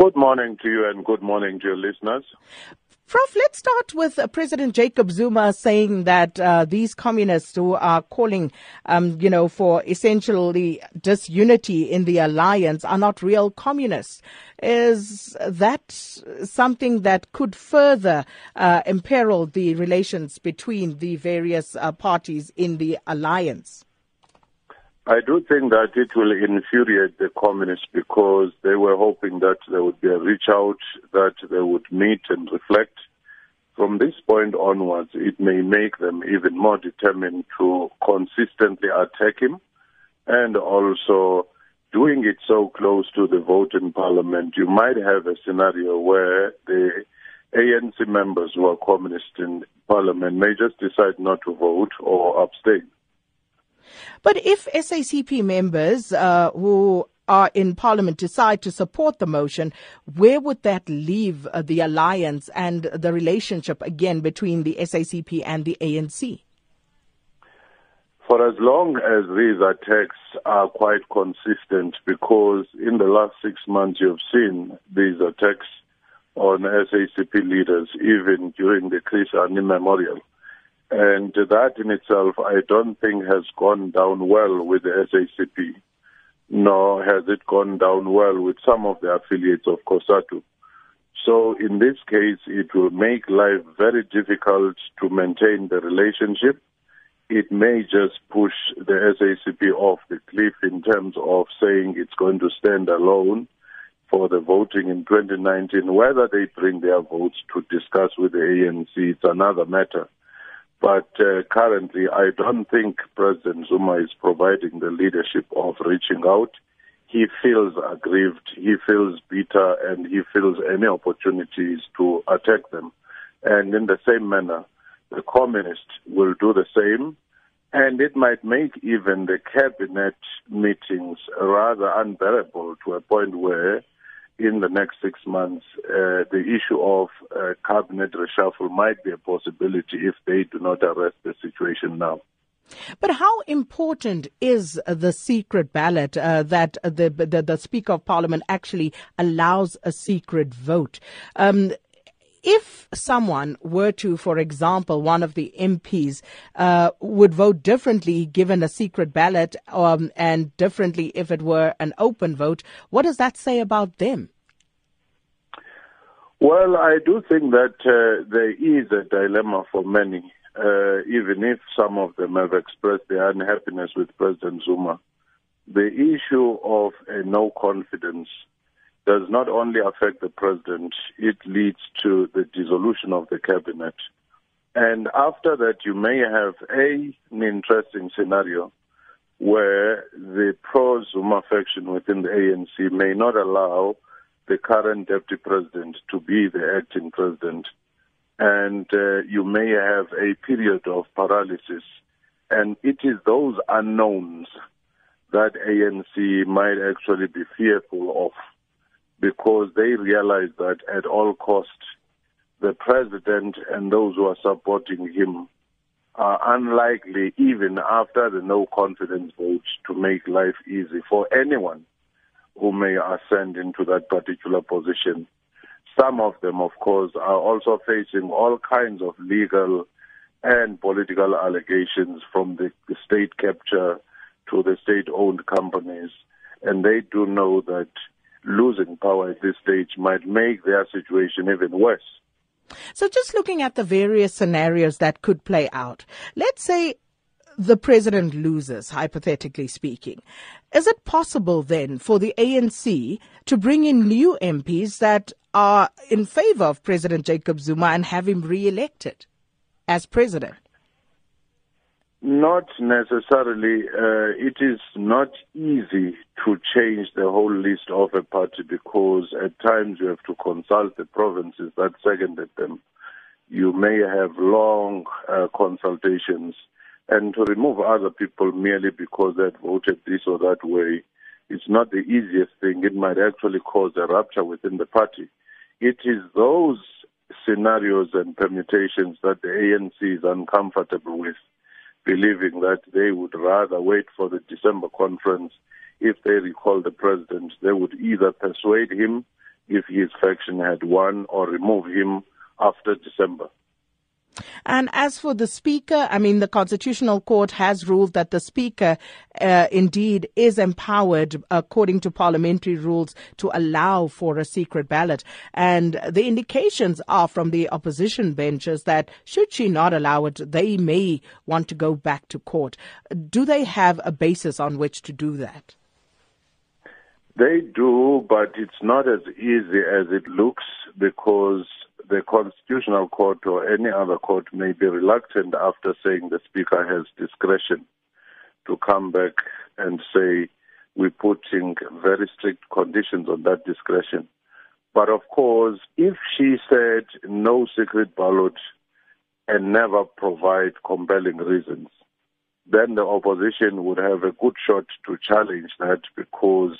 Good morning to you and good morning to your listeners. Prof, let's start with uh, President Jacob Zuma saying that uh, these communists who are calling, um, you know, for essentially disunity in the alliance are not real communists. Is that something that could further uh, imperil the relations between the various uh, parties in the alliance? I do think that it will infuriate the communists because they were hoping that there would be a reach out, that they would meet and reflect. From this point onwards, it may make them even more determined to consistently attack him and also doing it so close to the vote in parliament, you might have a scenario where the ANC members who are communist in parliament may just decide not to vote or abstain. But if SACP members uh, who are in Parliament decide to support the motion, where would that leave uh, the alliance and the relationship again between the SACP and the ANC? For as long as these attacks are quite consistent, because in the last six months you've seen these attacks on SACP leaders, even during the Chris Hani Memorial. And that in itself, I don't think has gone down well with the SACP, nor has it gone down well with some of the affiliates of COSATU. So in this case, it will make life very difficult to maintain the relationship. It may just push the SACP off the cliff in terms of saying it's going to stand alone for the voting in 2019. Whether they bring their votes to discuss with the ANC, it's another matter. But uh, currently, I don't think President Zuma is providing the leadership of reaching out. He feels aggrieved, he feels bitter, and he feels any opportunities to attack them. And in the same manner, the communists will do the same. And it might make even the cabinet meetings rather unbearable to a point where in the next six months, uh, the issue of uh, cabinet reshuffle might be a possibility if they do not arrest the situation now. But how important is the secret ballot uh, that the, the, the Speaker of Parliament actually allows a secret vote? Um, if someone were to, for example, one of the MPs uh, would vote differently given a secret ballot um, and differently if it were an open vote, what does that say about them? Well, I do think that uh, there is a dilemma for many, uh, even if some of them have expressed their unhappiness with President Zuma. The issue of a no confidence does not only affect the president, it leads to the dissolution of the cabinet. And after that, you may have a, an interesting scenario where the pro Zuma faction within the ANC may not allow the current deputy president to be the acting president. And uh, you may have a period of paralysis. And it is those unknowns that ANC might actually be fearful of because they realize that at all costs, the president and those who are supporting him are unlikely, even after the no confidence vote, to make life easy for anyone who may ascend into that particular position. Some of them, of course, are also facing all kinds of legal and political allegations from the, the state capture to the state owned companies. And they do know that losing power at this stage might make their situation even worse. So, just looking at the various scenarios that could play out, let's say the president loses, hypothetically speaking. Is it possible then for the ANC to bring in new MPs that are in favor of President Jacob Zuma and have him re-elected as president? Not necessarily. Uh, it is not easy to change the whole list of a party because at times you have to consult the provinces that seconded them. You may have long uh, consultations, and to remove other people merely because they voted this or that way, it's not the easiest thing. It might actually cause a rupture within the party. It is those scenarios and permutations that the ANC is uncomfortable with believing that they would rather wait for the December conference. If they recall the president, they would either persuade him if his faction had won or remove him after December. And as for the Speaker, I mean, the Constitutional Court has ruled that the Speaker uh, indeed is empowered, according to parliamentary rules, to allow for a secret ballot. And the indications are from the opposition benches that should she not allow it, they may want to go back to court. Do they have a basis on which to do that? They do, but it's not as easy as it looks because the Constitutional Court or any other court may be reluctant after saying the Speaker has discretion to come back and say we're putting very strict conditions on that discretion. But of course, if she said no secret ballot and never provide compelling reasons, then the opposition would have a good shot to challenge that because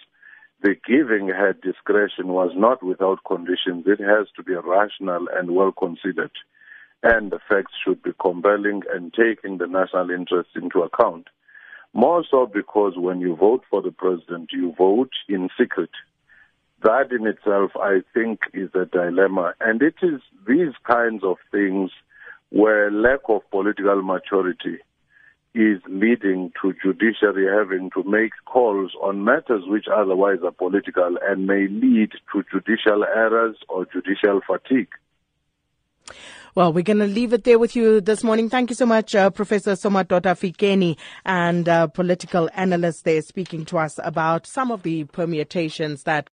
the giving her discretion was not without conditions. It has to be rational and well considered. And the facts should be compelling and taking the national interest into account. More so because when you vote for the president, you vote in secret. That in itself, I think, is a dilemma. And it is these kinds of things where lack of political maturity is leading to judiciary having to make calls on matters which otherwise are political and may lead to judicial errors or judicial fatigue. Well, we're going to leave it there with you this morning. Thank you so much, uh, Professor Somadoda Fikeni, and uh, political analyst there speaking to us about some of the permutations that